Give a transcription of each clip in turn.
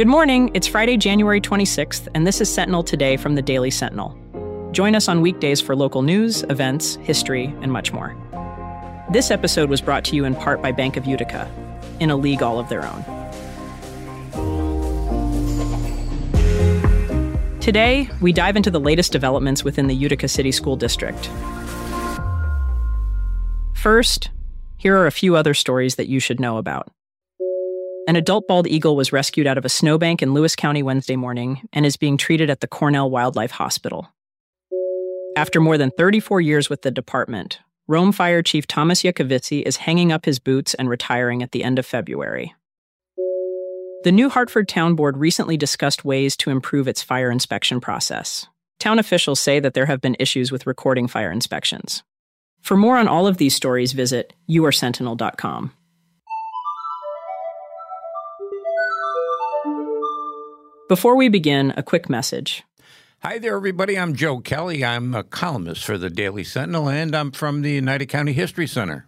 Good morning. It's Friday, January 26th, and this is Sentinel Today from the Daily Sentinel. Join us on weekdays for local news, events, history, and much more. This episode was brought to you in part by Bank of Utica, in a league all of their own. Today, we dive into the latest developments within the Utica City School District. First, here are a few other stories that you should know about. An adult bald eagle was rescued out of a snowbank in Lewis County Wednesday morning and is being treated at the Cornell Wildlife Hospital. After more than 34 years with the department, Rome Fire Chief Thomas Yakovitzy is hanging up his boots and retiring at the end of February. The New Hartford Town Board recently discussed ways to improve its fire inspection process. Town officials say that there have been issues with recording fire inspections. For more on all of these stories, visit yoursentinel.com. Before we begin, a quick message. Hi there, everybody. I'm Joe Kelly. I'm a columnist for the Daily Sentinel, and I'm from the Oneida County History Center.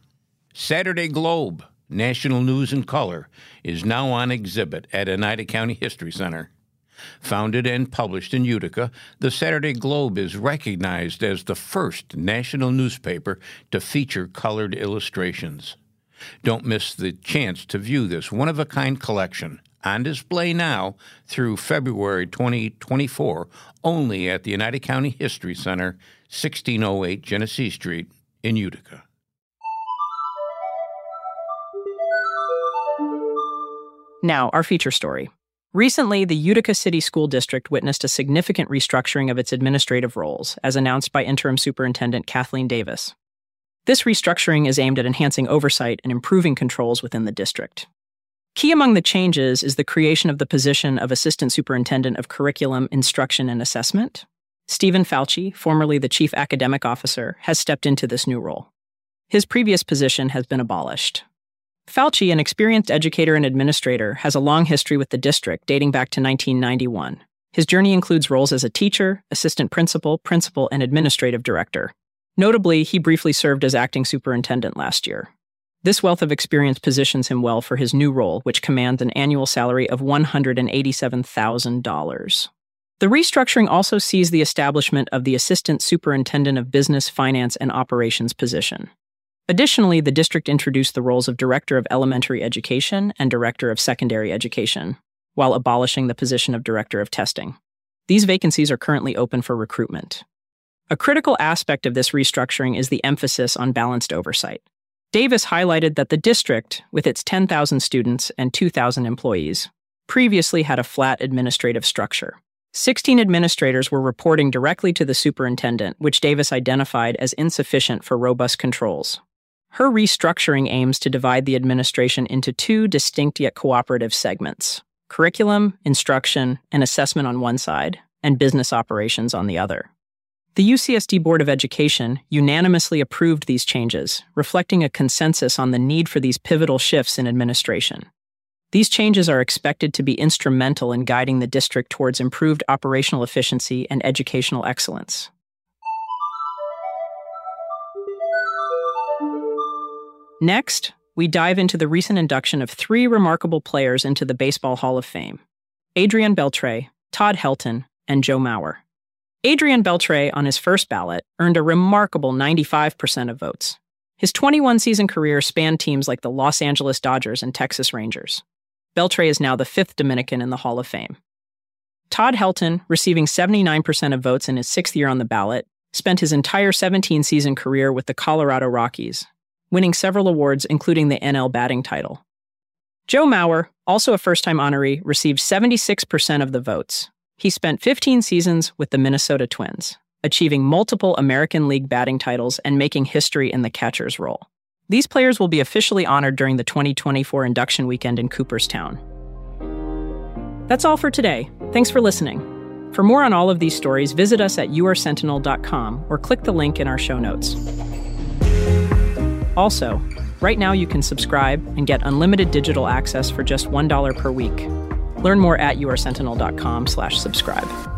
Saturday Globe, National News in Color, is now on exhibit at Oneida County History Center. Founded and published in Utica, the Saturday Globe is recognized as the first national newspaper to feature colored illustrations. Don't miss the chance to view this one of a kind collection on display now through February 2024 only at the Oneida County History Center, 1608 Genesee Street in Utica. Now, our feature story. Recently, the Utica City School District witnessed a significant restructuring of its administrative roles, as announced by Interim Superintendent Kathleen Davis. This restructuring is aimed at enhancing oversight and improving controls within the district. Key among the changes is the creation of the position of Assistant Superintendent of Curriculum, Instruction, and Assessment. Stephen Fauci, formerly the Chief Academic Officer, has stepped into this new role. His previous position has been abolished. Fauci, an experienced educator and administrator, has a long history with the district dating back to 1991. His journey includes roles as a teacher, assistant principal, principal, and administrative director. Notably, he briefly served as acting superintendent last year. This wealth of experience positions him well for his new role, which commands an annual salary of $187,000. The restructuring also sees the establishment of the Assistant Superintendent of Business, Finance, and Operations position. Additionally, the district introduced the roles of Director of Elementary Education and Director of Secondary Education, while abolishing the position of Director of Testing. These vacancies are currently open for recruitment. A critical aspect of this restructuring is the emphasis on balanced oversight. Davis highlighted that the district, with its 10,000 students and 2,000 employees, previously had a flat administrative structure. 16 administrators were reporting directly to the superintendent, which Davis identified as insufficient for robust controls. Her restructuring aims to divide the administration into two distinct yet cooperative segments curriculum, instruction, and assessment on one side, and business operations on the other. The UCSD Board of Education unanimously approved these changes, reflecting a consensus on the need for these pivotal shifts in administration. These changes are expected to be instrumental in guiding the district towards improved operational efficiency and educational excellence. Next, we dive into the recent induction of three remarkable players into the Baseball Hall of Fame Adrian Beltre, Todd Helton, and Joe Mauer. Adrian Beltre, on his first ballot, earned a remarkable 95% of votes. His 21 season career spanned teams like the Los Angeles Dodgers and Texas Rangers. Beltre is now the fifth Dominican in the Hall of Fame. Todd Helton, receiving 79% of votes in his sixth year on the ballot, spent his entire 17 season career with the Colorado Rockies, winning several awards, including the NL batting title. Joe Mauer, also a first time honoree, received 76% of the votes, he spent 15 seasons with the Minnesota Twins, achieving multiple American League batting titles and making history in the catcher's role. These players will be officially honored during the 2024 induction weekend in Cooperstown. That's all for today. Thanks for listening. For more on all of these stories, visit us at yoursentinel.com or click the link in our show notes. Also, right now you can subscribe and get unlimited digital access for just $1 per week. Learn more at yoursentinel.com slash subscribe.